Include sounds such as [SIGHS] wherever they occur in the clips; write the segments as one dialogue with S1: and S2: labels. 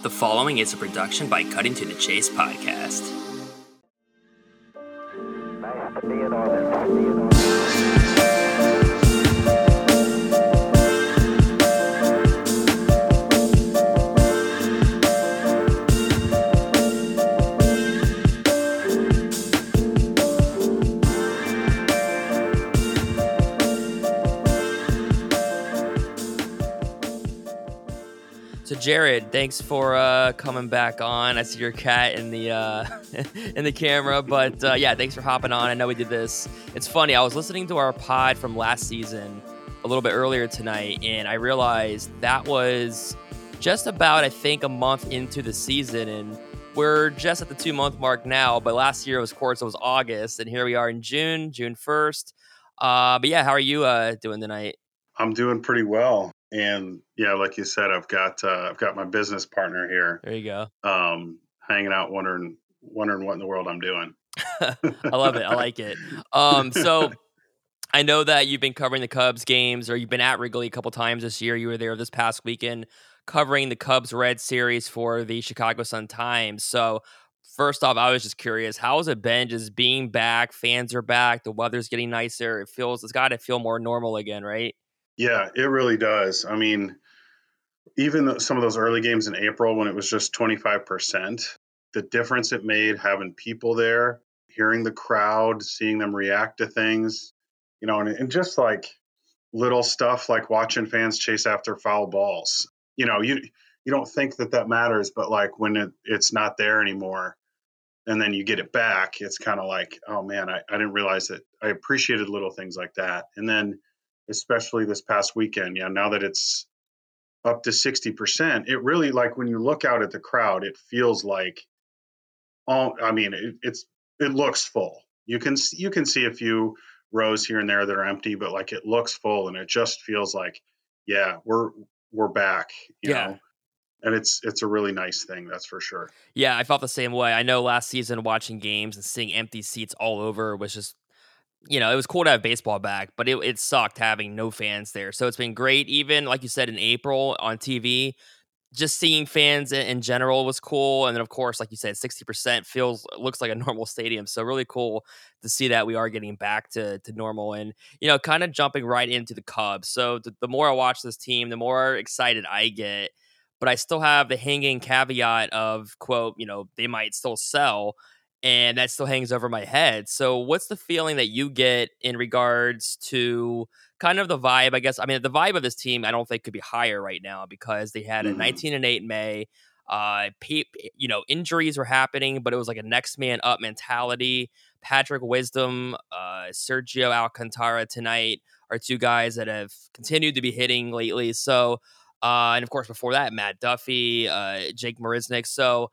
S1: The following is a production by Cutting to the Chase podcast. Jared, thanks for uh, coming back on. I see your cat in the uh, [LAUGHS] in the camera, but uh, yeah, thanks for hopping on. I know we did this. It's funny. I was listening to our pod from last season a little bit earlier tonight, and I realized that was just about I think a month into the season, and we're just at the two month mark now. But last year it was of course it was August, and here we are in June, June first. Uh, but yeah, how are you uh, doing tonight?
S2: I'm doing pretty well. And yeah, like you said, I've got uh, I've got my business partner here,
S1: There you go.
S2: um, hanging out, wondering wondering what in the world I'm doing. [LAUGHS]
S1: I love it. I like it. Um, so I know that you've been covering the Cubs games, or you've been at Wrigley a couple times this year. You were there this past weekend covering the Cubs Red series for the Chicago Sun Times. So first off, I was just curious, how has it been just being back? Fans are back. The weather's getting nicer. It feels it's got to feel more normal again, right?
S2: Yeah, it really does. I mean, even though some of those early games in April when it was just 25%, the difference it made having people there, hearing the crowd, seeing them react to things, you know, and, and just like little stuff like watching fans chase after foul balls. You know, you you don't think that that matters, but like when it, it's not there anymore, and then you get it back, it's kind of like, oh man, I, I didn't realize that. I appreciated little things like that, and then especially this past weekend, yeah, now that it's up to 60%, it really like when you look out at the crowd, it feels like all I mean, it, it's it looks full. You can you can see a few rows here and there that are empty, but like it looks full and it just feels like yeah, we're we're back, you
S1: Yeah.
S2: know. And it's it's a really nice thing, that's for sure.
S1: Yeah, I felt the same way. I know last season watching games and seeing empty seats all over was just, you know, it was cool to have baseball back, but it, it sucked having no fans there. So it's been great. Even like you said in April on TV, just seeing fans in, in general was cool. And then of course, like you said, sixty percent feels uh, looks like a [LAUGHS] normal stadium. So really cool to see that we are getting back to to normal and you know, kind of jumping right into the Cubs. So the more I watch this team, the more excited I get but I still have the hanging caveat of quote, you know, they might still sell and that still hangs over my head. So what's the feeling that you get in regards to kind of the vibe, I guess. I mean, the vibe of this team I don't think could be higher right now because they had a
S2: Mhm.
S1: 19 and 8 in May. Uh you know, injuries were happening, but it was like a next man up mentality. Patrick Wisdom, uh Sergio Alcantara tonight are two guys that have continued to be hitting lately. So uh, and of course, before that, Matt Duffy, uh, Jake Marisnick. So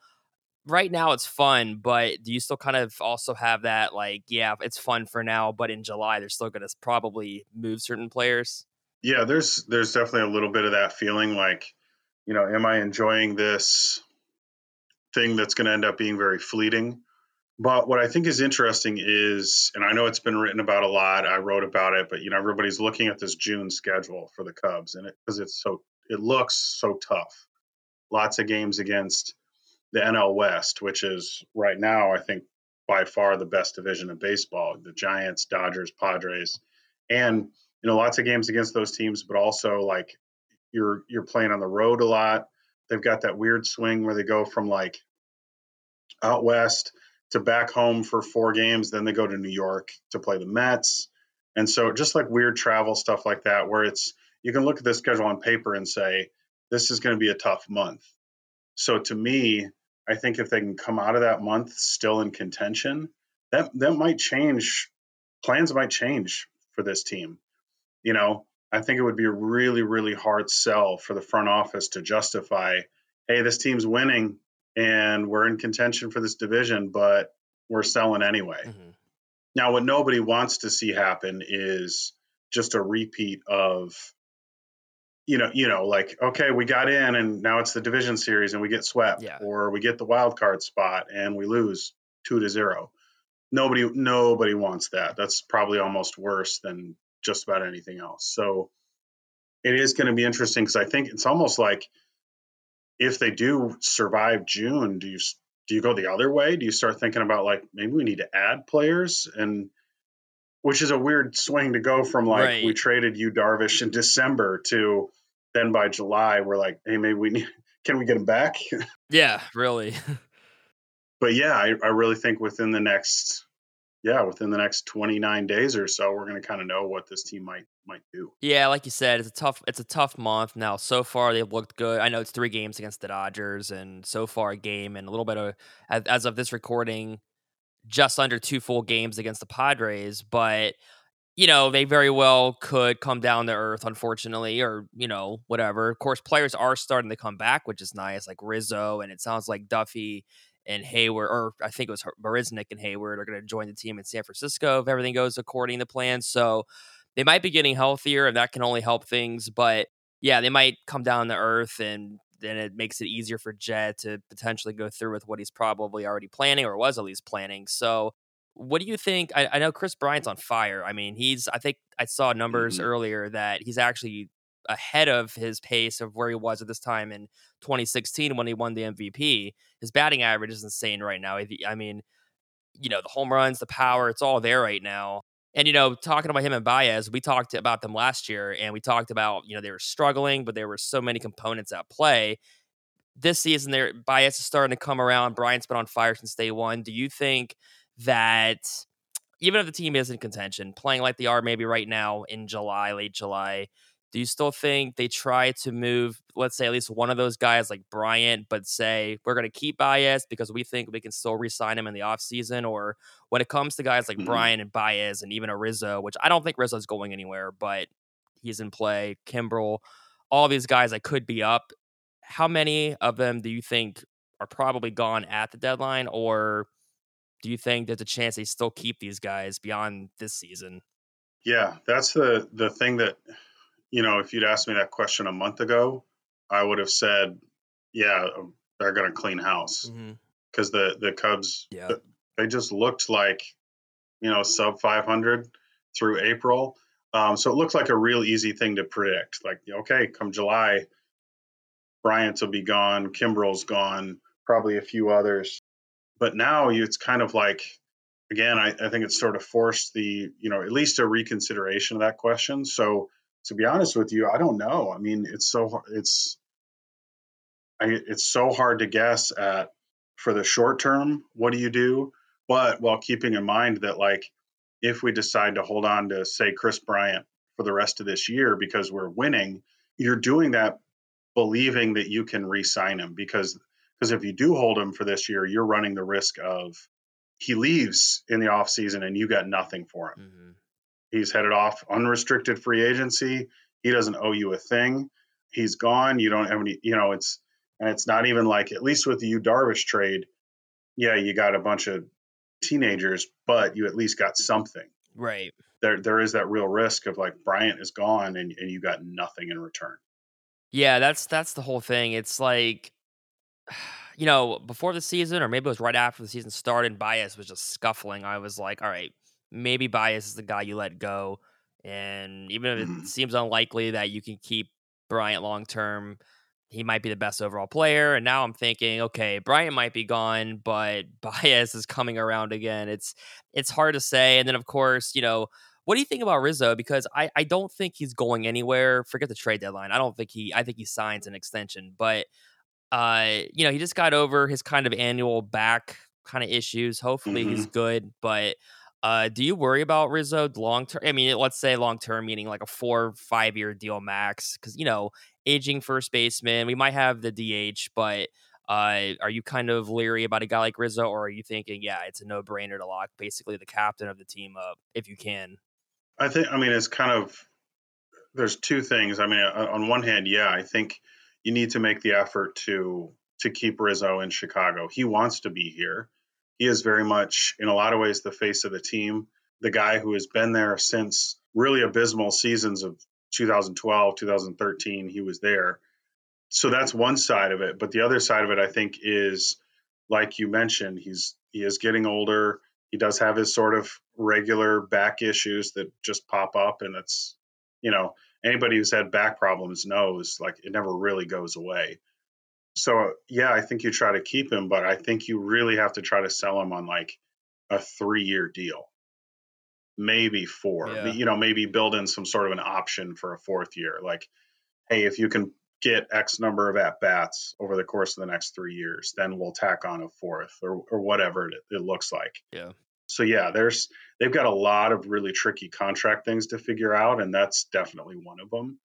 S1: right now it's fun, but do you still kind of also have that like, yeah, it's fun for now, but in July they're still going to probably move certain players?
S2: Yeah, there's there's definitely a little bit of that feeling like, you know, am I enjoying this thing that's going to end up being very fleeting? But what I think is interesting is, and I know it's been written about a lot. I wrote about it, but you know, everybody's looking at this June schedule for the Cubs, and it because it's so it looks so tough. Lots of games against the NL West, which is right now, I think, by far the best division of baseball. The Giants, Dodgers, Padres, and you know, lots of games against those teams, but also like you're you're playing on the road a lot. They've got that weird swing where they go from like out west to back home for four games, then they go to New York to play the Mets. And so just like weird travel stuff like that, where it's you can look at the schedule on paper and say, this is going to be a tough month. So to me, I think if they can come out of that month still in contention, that that might change plans might change for this team. You know, I think it would be a really, really hard sell for the front office to justify, hey, this team's winning and we're in contention for this division, but we're selling anyway.
S1: Mhm.
S2: Now, what nobody wants to see happen is just a repeat of, you know, you know, like okay, we got in and now it's the division series and we get swept,
S1: Yeah.
S2: or we get the wild card spot and we lose two to zero. Nobody, nobody wants that. That's probably almost worse than just about anything else. So it is going to be interesting because I think it's almost like if they do survive June, do you do you go the other way? Do you start thinking about like maybe we need to add players and which is a weird swing to go from like
S1: Right.
S2: we traded Yu Darvish in December to then by July we're like, hey, maybe we need [LAUGHS] can we get him back? [LAUGHS]
S1: Yeah, really.
S2: but yeah, I, I really think within the next yeah, within the next 29 days or so, we're going to kind of know what this team might might do.
S1: Yeah, like you said, it's a tough it's a tough month. Now, so far they've looked good. I know it's three games against the Dodgers, and so far a game and a little bit of as, as of this recording, just under two full games against the Padres. But you know they very well could come down to earth, unfortunately, or you know whatever. Of course, players are starting to come back, which is nice, like Rizzo, and it sounds like Duffy and Heyward, or I think it was Marisnick and Heyward, are going to join the team in San Francisco if everything goes according to plan. So they might be getting healthier, and that can only help things. But yeah, they might come down to earth, and then it makes it easier for Jed to potentially go through with what he's probably already planning or was at least planning. So, what do you think? I, I know Kris Bryant's on fire. I mean, he's. I think I saw numbers
S2: Mhm.
S1: earlier that he's actually ahead of his pace of where he was at this time in 2016 when he won the MVP. His batting average is insane right now. I I mean, you know, the home runs, the power, it's all there right now. And, you know, talking about him and Baez, we talked about them last year and we talked about, you know, they were struggling, but there were so many components at play. This season, there Baez is starting to come around. Bryant's been on fire since day one. Do you think that even if the team is in contention, playing like they are maybe right now in July, late July, do you still think they try to move, let's say, at least one of those guys like Bryant, but say we're going to keep Baez because we think we can still re sign him in the offseason? Or when it comes to guys like
S2: Mhm.
S1: Bryant and Baez and even a Rizzo, which I don't think Rizzo's going anywhere, but he's in play, Kimbrel, all these guys that could be up. How many of them do you think are probably gone at the deadline? Or do you think there's a chance they still keep these guys beyond this season?
S2: Yeah, that's the the thing that you know, if you'd asked me that question a month ago, I would have said, yeah, um, they're going to clean house
S1: Mm-hmm.
S2: because the the Cubs
S1: Yeah.
S2: th- they just looked like you know sub 500 through April. Um, so it looks like a real easy thing to predict. Like, okay, come July, Bryant will be gone, Kimbrel's gone, probably a few others. But now it's kind of like, again, I, I think it's sort of forced the, you know, at least a reconsideration of that question. So to be honest with you, I don't know. I mean, it's so it's I, it's so hard to guess at for the short term. What do you do? But while keeping in mind that like if we decide to hold on to say Kris Bryant for the rest of this year because we're winning, you're doing that believing that you can re-sign him because because if you do hold him for this year, you're running the risk of he leaves in the offseason and you got nothing for him.
S1: Mm-hmm.
S2: He's headed off unrestricted free agency. He doesn't owe you a thing. He's gone. You don't have any, you know, it's, and it's not even like, at least with the Yu Darvish trade, yeah, you got a bunch of teenagers, but you at least got something.
S1: Right.
S2: There, there is that real risk of like Bryant is gone and, and you got nothing in return.
S1: Yeah, that's that's the whole thing. It's like [SIGHS] you know, before the season, or maybe it was right after the season started, Baez was just scuffling. I was like, all right, maybe Baez is the guy you let go. And even if it mm-hmm. seems unlikely that you can keep Bryant long term, he might be the best overall player. And now I'm thinking, okay, Bryant might be gone, but [LAUGHS] Baez is coming around again. It's it's hard to say. And then of course, you know, what do you think about Rizzo? Because I, I don't think he's going anywhere. Forget the trade deadline. I don't think he I think he signs an extension. But uh, you know, he just got over his kind of annual back kind of issues. Hopefully he's good. But uh, do you worry about Rizzo long term? I mean, let's say long term, meaning like a four, five year deal max. Because, you know, aging first baseman, we might have the DH, but uh, are you kind of leery about a guy like Rizzo, or are you thinking, yeah, it's a no brainer to lock basically the captain of the team up if you can?
S2: I think, I mean, it's kind of, there's two things. I mean, on on one hand, yeah, I think you need to make the effort to to keep Rizzo in Chicago. He wants to be here. He is very much, in a lot of ways, the face of the team. The guy who has been there since really abysmal seasons of 2012, 2013. He was there. So that's one side of it. But the other side of it, I think, is like you mentioned, he's he is getting older. He does have his sort of regular back issues that just pop up, and it's you know anybody who's had back problems knows like it never really goes away. So yeah, I think you try to keep him, but I think you really have to try to sell him on like a three year deal. Maybe four.
S1: Yeah.
S2: You know, maybe build in some sort of an option for a fourth year. Like, hey, if you can get X number of at bats over the course of the next three years, then we'll tack on a fourth or, or whatever it, it looks like.
S1: Yeah.
S2: So yeah, there's they've got a lot of really tricky contract things to figure out, and that's definitely one of them.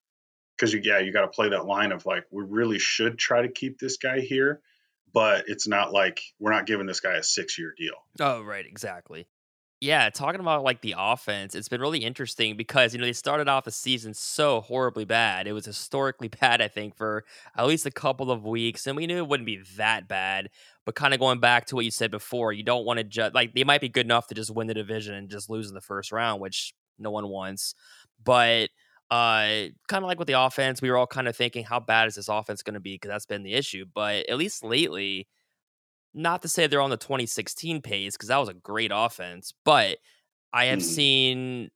S2: Because you, yeah, you got to play that line of like, we really should try to keep this guy here, but it's not like we're not giving this guy a six year deal.
S1: Oh, right, exactly. Yeah, talking about like the offense, it's been really interesting because you know they started off the season so horribly bad. It was historically [LAUGHS] bad, I think, for at least a couple of weeks, and we knew it wouldn't be that bad. But kind of going back to what you said before, you don't want to just like they might be good enough to just win the division and just lose in the first round, which no one wants. But uh, kind of like with the offense, we were all kind of thinking, how bad is this offense going to be? Because that's been the issue. But at least lately, not to say they're on the 2016 pace because that was a great offense, but I have
S2: Mhm.
S1: seen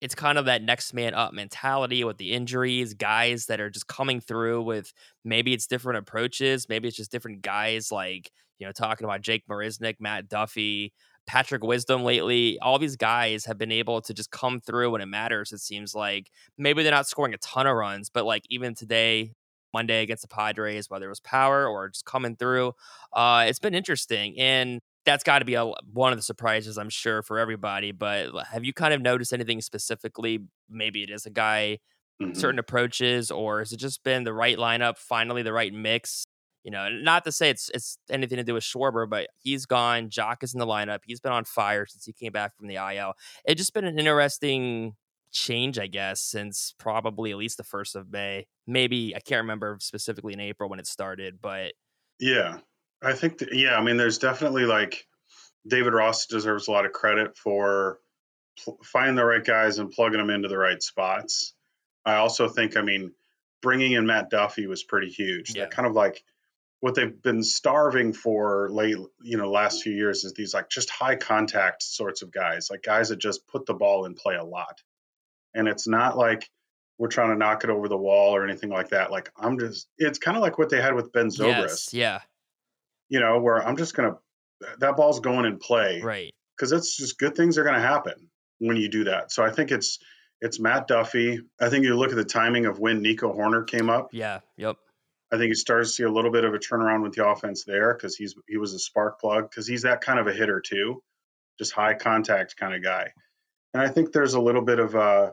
S1: it's kind of that next man up mentality with the injuries, guys that are just coming through with maybe it's different approaches, maybe it's just different guys like, you know, talking about Jake Marisnick, Matt Duffy, Patrick Wisdom lately. All these guys have been able to just come through when it matters, it seems like. Maybe they're not scoring a ton of runs, but like even today, Monday against the Padres, whether it was power or just coming through, uh, it's been interesting. And that's got to be a, one of the surprises, I'm sure, for everybody. But have you kind of noticed anything specifically? Maybe it is a guy,
S2: Mhm.
S1: certain approaches, or has it just been the right lineup, finally the right mix? You know, not to say it's it's anything to do with Schwarber, but he's gone. Joc is in the lineup. He's been on fire since he came back from the IL. It's just been an interesting change, I guess, since probably at least the first of May. Maybe I can't remember specifically in April when it started, but
S2: Yeah, I think that, yeah, I mean, there's definitely like David Ross deserves a lot of credit for pl- finding the right guys and plugging them into the right spots. I also think, I mean, bringing in Matt Duffy was pretty huge.
S1: Yeah.
S2: That kind of like what they've been starving for late, you know, last few years is these like just high contact sorts of guys, like guys that just put the ball in play a lot. And it's not like we're trying to knock it over the wall or anything like that. Like I'm just, it's kind of like what they had with Ben Zobrist
S1: yes, yeah,
S2: you know, where I'm just gonna that ball's going in play
S1: right,
S2: because it's just good things are gonna happen when you do that. So I think it's it's Matt Duffy. I think you look at the timing of when Nico Hoerner came up.
S1: yeah, yep,
S2: I think you start to see a little bit of a turnaround with the offense there because he's he was a spark plug because he's that kind of a hitter too, just high contact kind of guy. And I think there's a little bit of uh,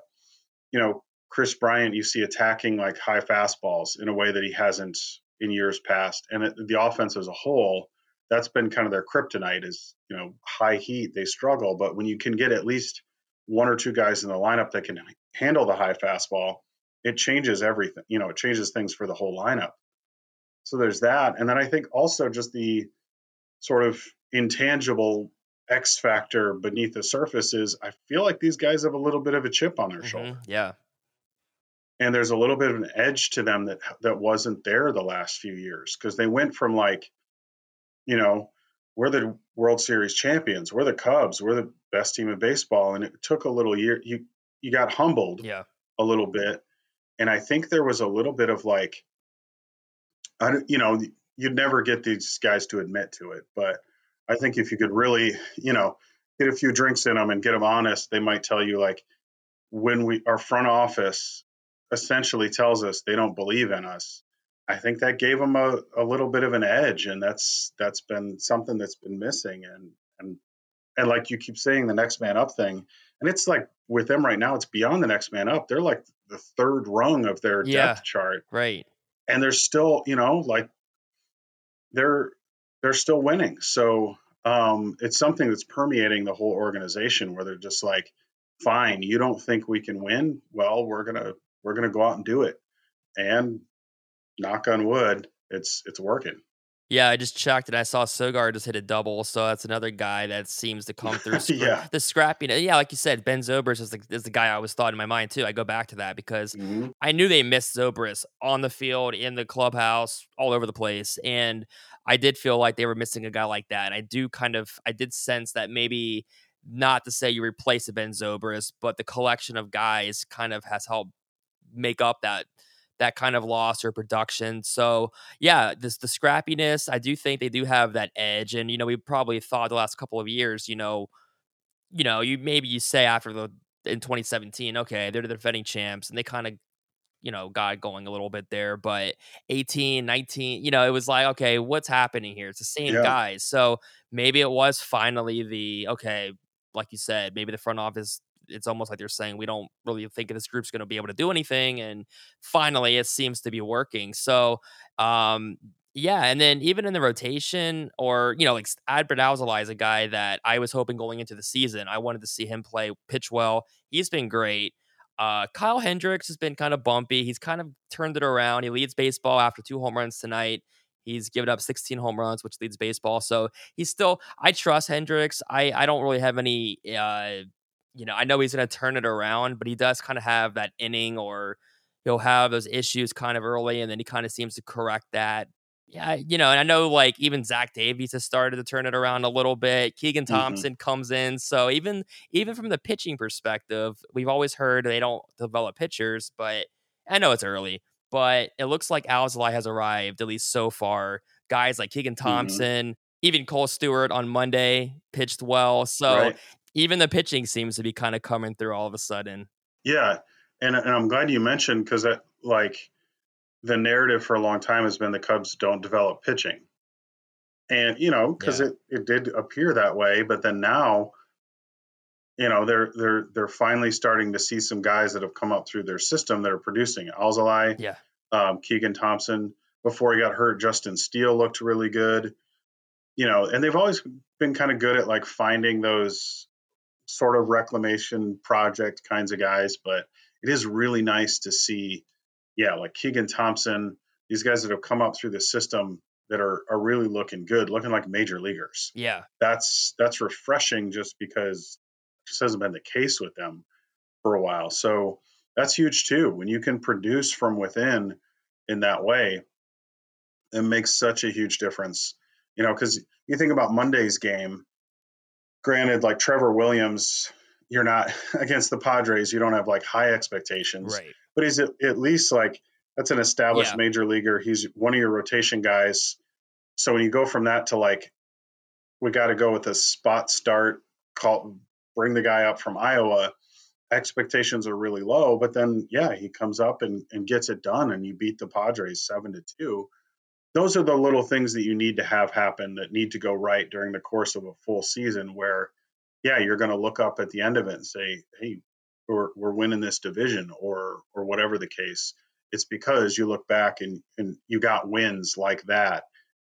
S2: you know, Kris Bryant you see attacking like high fastballs in a way that he hasn't in years past. And it, the offense as a whole, that's been kind of their kryptonite is, you know, high heat, they struggle. But when you can get at least one or two guys in the lineup that can handle the high fastball, it changes everything. You know, it changes things for the whole lineup. So there's that. And then I think also just the sort of intangible X factor beneath the surface is I feel like these guys have a little bit of a chip on their shoulder.
S1: Mhm, yeah,
S2: and there's a little bit of an edge to them that that wasn't there the last few years because they went from like you know we're the world series champions we're the cubs we're the best team in baseball and it took a little year you you got humbled
S1: yeah,
S2: a little bit. And i think there was a little bit of like i don't you know you'd never get these guys to admit to it but i think if you could really you know get a few drinks in them and get them honest they might tell you like when we our front office essentially tells us they don't believe in us i think that gave them a, a little bit of an edge and that's that's been something that's been missing and and and like you keep saying the next man up thing and it's like with them right now it's beyond the next man up they're like the third rung of their
S1: Yeah.
S2: depth chart
S1: right,
S2: and they're still you know like they're they're still winning. So um it's something that's permeating the whole organization where they're just like fine you don't think we can win? Well we're gonna we're gonna go out and do it. And knock on wood it's it's working
S1: yeah. I just checked and I saw Sogard just hit a double, so that's another guy that seems to come through. [LAUGHS] scra-
S2: Yeah.
S1: the scrappiness. Yeah, like you said, Ben Zobrist is the, is the guy I always thought in my mind too. I go back to that because
S2: Mhm.
S1: I knew they missed Zobrist on the field, in the clubhouse, all over the place. And I did feel like they were missing a guy like that. And I do kind of, I did sense that maybe not to say you replace a Ben Zobrist, but the collection of guys kind of has helped make up that that kind of loss or production. So yeah, this the scrappiness. I do think they do have that edge, and you know we probably thought the last couple of years, you know, you know, you maybe you say after the in 2017, okay, they're the defending champs, and they kind of you know, got going a little bit there. But 18, 19, you know, it was like, okay, what's happening here? It's the same
S2: Yeah.
S1: guys. So maybe it was finally the, okay, like you said, maybe the front office, it's almost like they're saying, we don't really think this group's going to be able to do anything. And finally, it seems to be working. So, um, yeah, and then even in the rotation, or you know, like Adbert Alzolay is a guy that I was hoping going into the season. I wanted to see him play pitch well. He's been great. Uh, Kyle Hendricks has been kind of bumpy. He's kind of turned it around. He leads baseball after two home runs tonight. He's given up 16 home runs, which leads baseball. So he's still. I trust Hendricks. I I don't really have any. Uh, you know, I know he's going to turn it around, but he does kind of have that inning, or he'll have those issues kind of early, and then he kind of seems to correct that. Yeah, you know, and I know like even Zach Davies has started to turn it around a little bit. Keegan
S2: Mhm.
S1: Thompson comes in, so even even from the pitching perspective, we've always heard they don't develop pitchers, but I know it's early. But it looks like Alzolay has arrived at least so far. Guys like Keegan
S2: Mm-hmm.
S1: Thompson, even Kohl Stewart on Monday pitched well. So
S2: right.
S1: Even the pitching seems to be kind of coming through all of a sudden.
S2: Yeah, and and I'm glad you mentioned because that like the narrative for a long time has been the Cubs don't develop pitching, and you know because
S1: Yeah.
S2: it it did appear that way, but then now, you know they're they're they're finally starting to see some guys that have come up through their system that are producing. Alzolay,
S1: Yeah.
S2: um, Keegan Thompson. Before he got hurt, Justin Steele looked really good. You know, and they've always been kind of good at like finding those sort of reclamation project kinds of guys, but it is really nice to see, yeah, like Keegan Thompson, these guys that have come up through the system that are are really looking good, looking like major leaguers.
S1: Yeah.
S2: That's that's refreshing just because it just hasn't been the case with them for a while. So that's huge too. When you can produce from within in that way, it makes such a huge difference. You know, because you think about Monday's game, granted, like Trevor Williams, you're not [LAUGHS] against the Padres, you don't have like high expectations,
S1: Right.
S2: but he's at, at least like that's an established
S1: Yeah.
S2: major leaguer. He's one of your rotation guys. So when you go from that to like, we got to go with a spot start, call, bring the guy up from Iowa, expectations are really low. But then, yeah, he comes up and, and gets it done, and you beat the Padres seven to two. Those are the little things that you need to have happen that need to go right during the course of a full season. Where, yeah, you're going to look up at the end of it and say, "Hey, we're we're winning this division," or or whatever the case. It's because you look back and and you got wins like that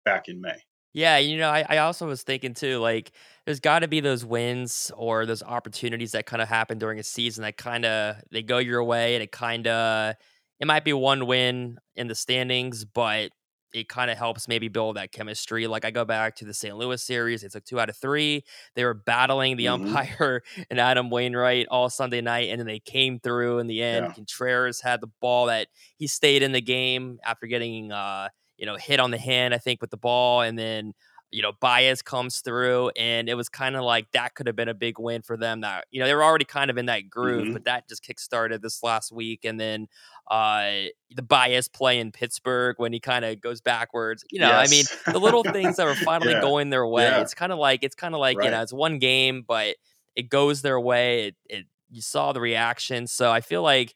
S2: back in May.
S1: Yeah, you know, I, I also was thinking too, like, there's got to be those wins or those opportunities that kind of happen during a season that kind of they go your way, and it kind of it might be one win in the standings, but it kind of helps maybe build that chemistry. Like I go back to the St. Louis series, it's took two out of three. They were battling the
S2: Mhm.
S1: umpire [LAUGHS] and Adam Wainwright all Sunday night, and then they came through in the end.
S2: Yeah.
S1: Contreras had the ball that he stayed in the game after getting uh you know, hit on the hand, I think, with the ball, and then you know, Baez comes through, and it was kind of like that could have been a big win for them. That you know, they were already kind of in that groove,
S2: Mhm.
S1: but that just kickstarted this last week, and then uh the Baez play in Pittsburgh when he kind of goes backwards. You know, I mean, the little [LAUGHS] things that were finally
S2: Yeah.
S1: going their way.
S2: Yeah.
S1: It's kind of like it's kind of like you know, it's one game, but it goes their way. It, it you saw the reaction, so I feel like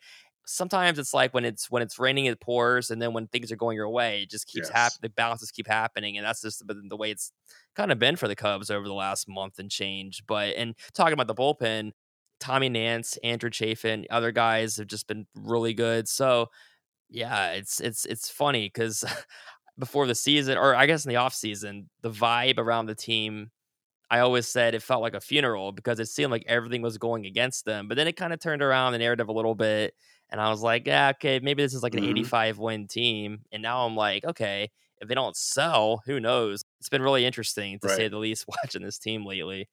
S1: sometimes it's like when it's when it's raining it pours and then when things are going your way it just keeps
S2: Yes.
S1: happening the bounces keep happening and that's just the way it's kind of been for the cubs over the last month and change but and talking about the bullpen tommy nance andrew chafin other guys have just been really good so yeah it's it's it's funny because [LAUGHS] before the season or i guess in the off season the vibe around the team I always said it felt like a funeral because it seemed like everything was going against them. But then it kind of turned around the narrative a little bit. And I was like, yeah, okay, maybe this is like an
S2: Mhm.
S1: 85 win team. And now I'm like, okay, if they don't sell, who knows? It's been really interesting to say the least [LAUGHS] watching this team lately.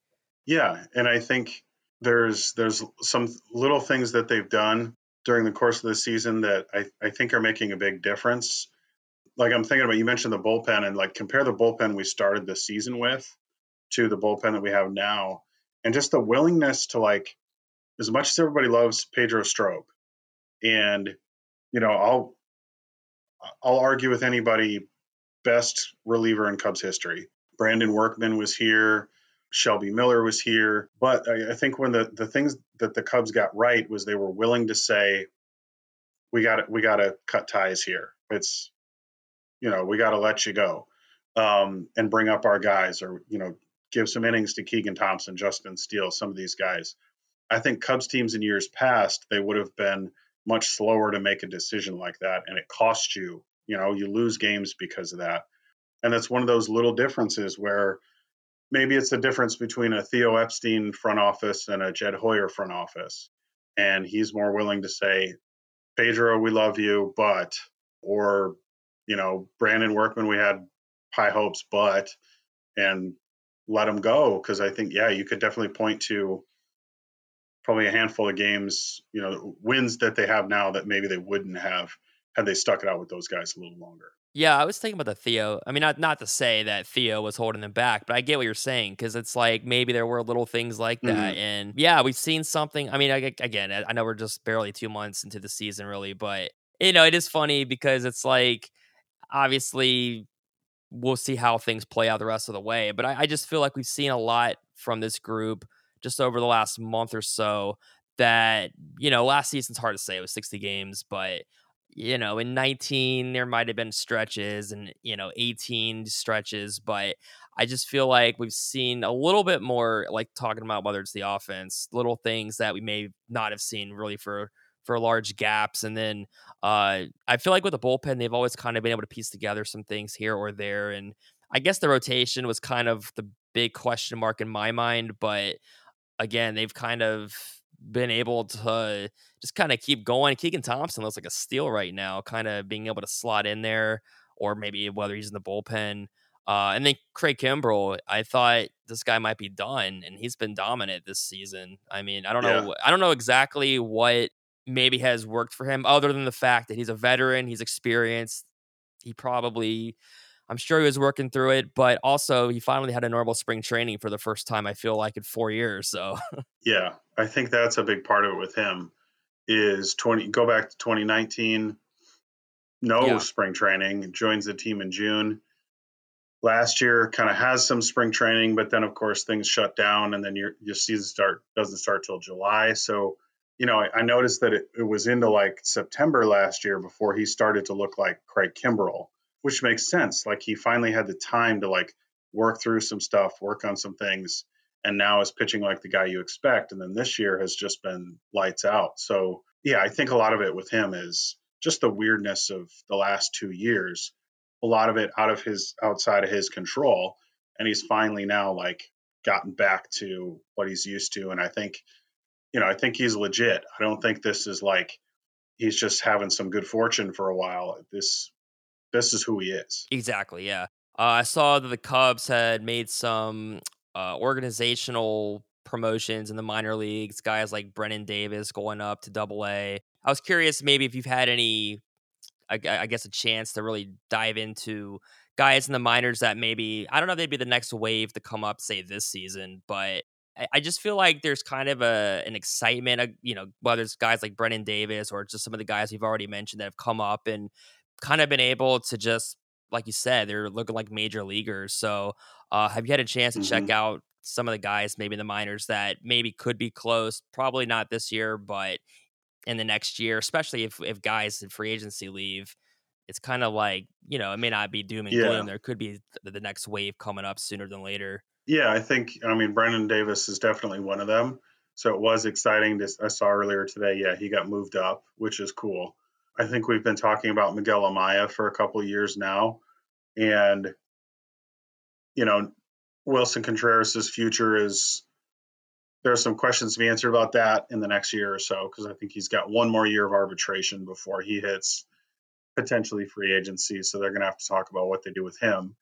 S2: Yeah, and I think there's there's some little things that they've done during the course of the season that I, I think are making a big difference. Like I'm thinking about you mentioned the bullpen and like compare the bullpen we started the season with to the bullpen that we have now. And just the willingness to like as much as everybody loves Pedro Strop and you know, I'll I'll argue with anybody, best reliever in Cubs history. Brandon Workman was here. Shelby Miller was here. But I, I think when the, the things that the Cubs got right was they were willing to say, we got we got to cut ties here. It's, you know, we got to let you go um, and bring up our guys or, you know, give some innings to Keegan Thompson, Justin Steele, some of these guys. I think Cubs teams in years past, they would have been much slower to make a decision like that. And it costs you, you know, you lose games because of that. And that's one of those little differences where maybe it's the difference between a Theo Epstein front office and a Jed Hoyer front office. And he's more willing to say, Pedro, we love you, but, or, you know, Brandon Workman, we had high hopes, but, and let him go. Cause I think, yeah, you could definitely point to probably a handful of games, you know, wins that they have now that maybe they wouldn't have had they stuck it out with those guys a little longer.
S1: Yeah, I was thinking about the Theo. I mean, not not to say that Theo was holding them back, but I get what you're saying because it's like maybe there were little things like that,
S2: Mhm.
S1: and yeah, we've seen something. I mean, I, again, I know we're just barely two months into the season, really, but you know, it is funny because it's like obviously we'll see how things play out the rest of the way, but I, I just feel like we've seen a lot from this group just over the last month or so. That you know, last season's hard to say; it was 60 games, but you know, in 19 there might have been stretches and you know 18 stretches, but I just feel like we've seen a little bit more like talking about whether it's the offense, little things that we may not have seen really for for large gaps. And then uh I feel like with the bullpen, they've always kind of been able to piece together some things here or there. And I guess the rotation was kind of the big question mark in my mind, but again, they've kind of been able to just kind of keep going. Keegan Thompson looks like a steal right now, kind of being able to slot in there, or maybe whether he's in the bullpen. Uh, and then Craig Kimbrel, I thought this guy might be done, and he's been dominant this season. I mean, I don't
S2: Yeah.
S1: know, I don't know exactly what maybe has worked for him, other than the fact that he's a veteran, he's experienced. He probably, I'm sure he was working through it, but also he finally had a normal spring training for the first time. I feel like in four years. So [LAUGHS]
S2: Yeah, I think that's a big part of it with him is 20 go back to 2019 no
S1: Yeah.
S2: spring training joins the team in June last year kind of has some spring training but then of course things shut down and then your your season start doesn't start till July so you know I, I noticed that it, it was into like September last year before he started to look like Craig Kimbrel which makes sense like he finally had the time to like work through some stuff work on some things and now is pitching like the guy you expect. And then this year has just been lights out. So yeah, I think a lot of it with him is just the weirdness of the last two years. A lot of it out of his outside of his control, and he's finally now like gotten back to what he's used to. And I think, you know, I think he's legit. I don't think this is like he's just having some good fortune for a while. This this is who he is.
S1: Exactly. Yeah. Uh, I saw that the Cubs had made some uh, organizational promotions in the minor leagues. Guys like Brennen Davis going up to Double A. I was curious, maybe if you've had any, I, I guess, a chance to really dive into guys in the minors that maybe I don't know if they'd be the next wave to come up, say this season, but. I- just feel like there's kind of a an excitement, uh, you know, whether it's guys like Brennen Davis or just some of the guys we've already mentioned that have come up and kind of been able to just like you said, they're looking like major leaguers. So, uh, have you had a chance to check
S2: Mhm.
S1: out some of the guys, maybe the minors, that maybe could be close? Probably not this year, but in the next year, especially if if guys in free agency leave, it's kind of like you know it may not be doom and
S2: Yeah.
S1: gloom. There could be th- the next wave coming up sooner than later.
S2: Yeah, I think I mean Brennen Davis is definitely one of them. So it was exciting. To, I saw earlier today. Yeah, he got moved up, which is cool. I think we've been talking about Miguel Amaya for a couple years now, and you know Willson Contreras' future is there are some questions to be answered about that in the next year or so because I think he's got one more year of arbitration before he hits potentially free agency. So they're going to have to talk about what they do with him.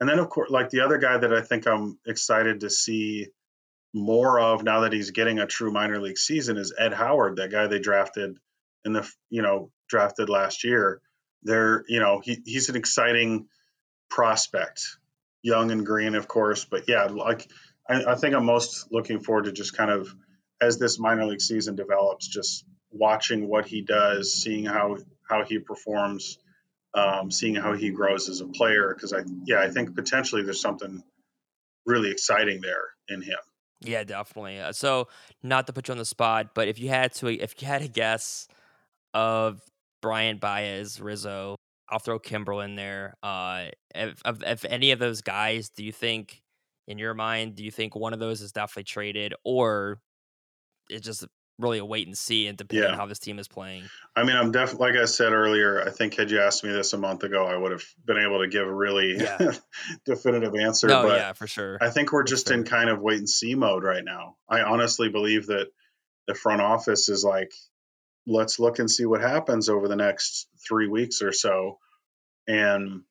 S2: And then, of course, like the other guy that I think I'm excited to see more of now that he's getting a true minor league season is Ed Howard, that guy they drafted in the, you know, drafted last year. They're, you know, he, he's an exciting prospect, young and green, of course. But yeah, like I, I think I'm most looking forward to just kind of as this minor league season develops, just watching what he does, seeing how how he performs um, seeing how he grows as a player. Because I, yeah, I think potentially there's something really exciting there in him.
S1: Yeah, definitely. Uh, so, not to put you on the spot, but if you had to, if you had a guess of Bryant Baez, Rizzo, I'll throw Kimbrel in there. Uh, if, if, if any of those guys, do you think, in your mind, do you think one of those is definitely traded, or it's just really a wait and see, and depending
S2: Yeah.
S1: on how this team is playing?
S2: I mean, I'm definitely, like I said earlier, I think had you asked me this a month ago, I would have been able to give a really
S1: Yeah. [LAUGHS]
S2: definitive answer.
S1: No,
S2: but
S1: yeah, for sure.
S2: I think we're
S1: That's
S2: just in kind of wait and see mode right now. I honestly believe that the front office is like, let's look and see what happens over the next three weeks or so, and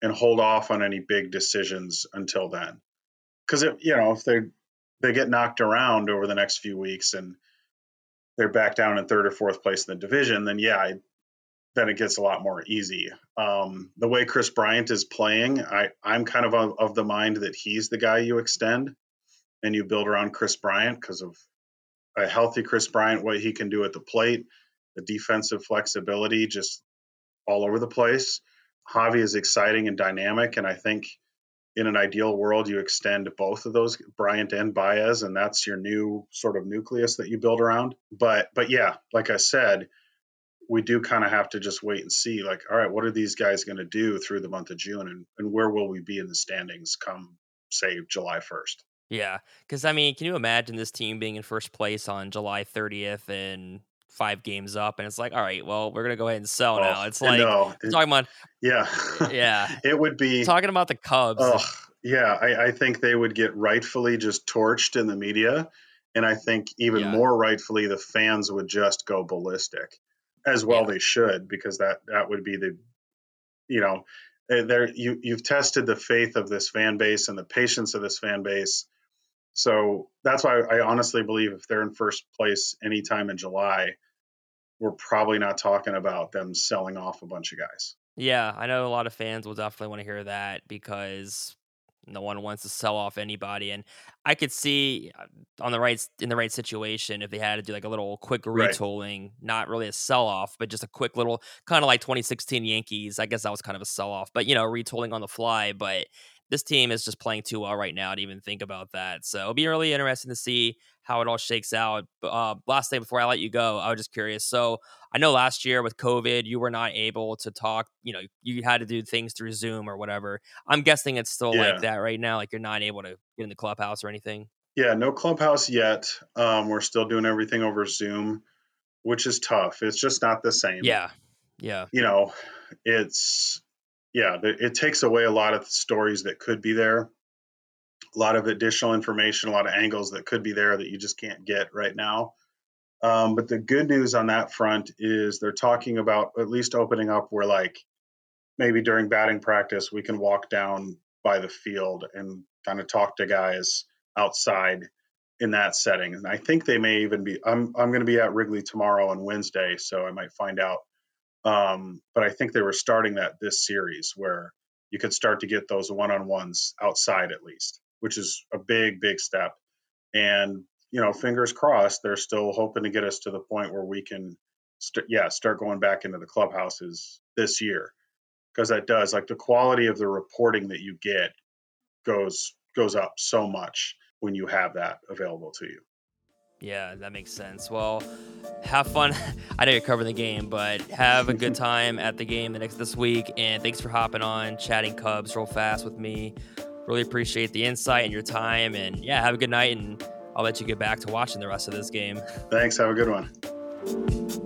S2: and hold off on any big decisions until then. Because if you know if they they get knocked around over the next few weeks and they're back down in third or fourth place in the division, then yeah, I, then it gets a lot more easy. Um, the way Kris Bryant is playing, I, I'm kind of of, of the mind that he's the guy you extend and you build around Kris Bryant because of a healthy Kris Bryant, what he can do at the plate, the defensive flexibility, just all over the place. Javi is exciting and dynamic, and I think in an ideal world you extend both of those, Bryant and Baez, and that's your new sort of nucleus that you build around. But but yeah, like I said, we do kind of have to just wait and see. Like, all right, what are these guys going to do through the month of June, and, and where will we be in the standings come say July first?
S1: Yeah, because I mean, can you imagine this team being in first place on July 30th and five games up, and it's like, all right, well, we're gonna go ahead and sell now. It's like
S2: no, it-
S1: talking about
S2: yeah,
S1: yeah, [LAUGHS]
S2: it would be.
S1: talking about the Cubs.
S2: Oh, yeah, I, I think they would get rightfully just torched in the media. And I think even
S1: Yeah.
S2: more rightfully, the fans would just go ballistic, as well
S1: Yeah.
S2: they should, because that that would be the, you know, eh, there you you've tested the faith of this fan base and the patience of this fan base. So that's why I honestly believe if they're in first place anytime in July, we're probably not talking about them selling off a bunch of guys.
S1: Yeah, I know a lot of fans will definitely want to hear that because no one wants to sell off anybody, and I could see uh, on the right in the right situation if they had to do like a little quick
S2: Right.
S1: retooling, not really a sell off, but just a quick little kind of like 2016 Yankees. I guess that was kind of a sell off, but you know, retooling on the fly. But this team is just playing too well right now to even think about that. So it'll be really interesting to see how it all shakes out. But uh, last thing before I let you go, I was just curious. So I know last year with COVID, you were not able to talk. You know, you had to do things through Zoom or whatever. I'm guessing it's still
S2: Yeah.
S1: like that right now. Like you're not able to get in the clubhouse or anything.
S2: Yeah, no clubhouse yet. Um, we're still doing everything over Zoom, which is tough. It's just not the same.
S1: Yeah, yeah,
S2: You know, it's, yeah, it takes away a lot of stories that could be there, a lot of additional information, a lot of angles that could be there that you just can't get right now. Um, but the good news on that front is they're talking about at least opening up where, like, maybe during batting practice, we can walk down by the field and kind of talk to guys outside in that setting. And I think they may even be. I'm I'm going to be at Wrigley tomorrow and Wednesday, so I might find out. Um, but I think they were starting that this series where you could start to get those one-on-ones outside at least, which is a big big step. And you know, fingers crossed, they're still hoping to get us to the point where we can, st- yeah, start going back into the clubhouses this year because that does like the quality of the reporting that you get goes goes up so much when you have that available to you.
S1: Yeah. That makes sense. Well, have fun. [LAUGHS] I know you're covering the game, but have a good time at the game the next this week. And thanks for hopping on, chatting Cubs real fast with me. Really appreciate the insight and your time. And yeah, have a good night. And I'll let you get back to watching the rest of this game.
S2: Thanks. Have a good one.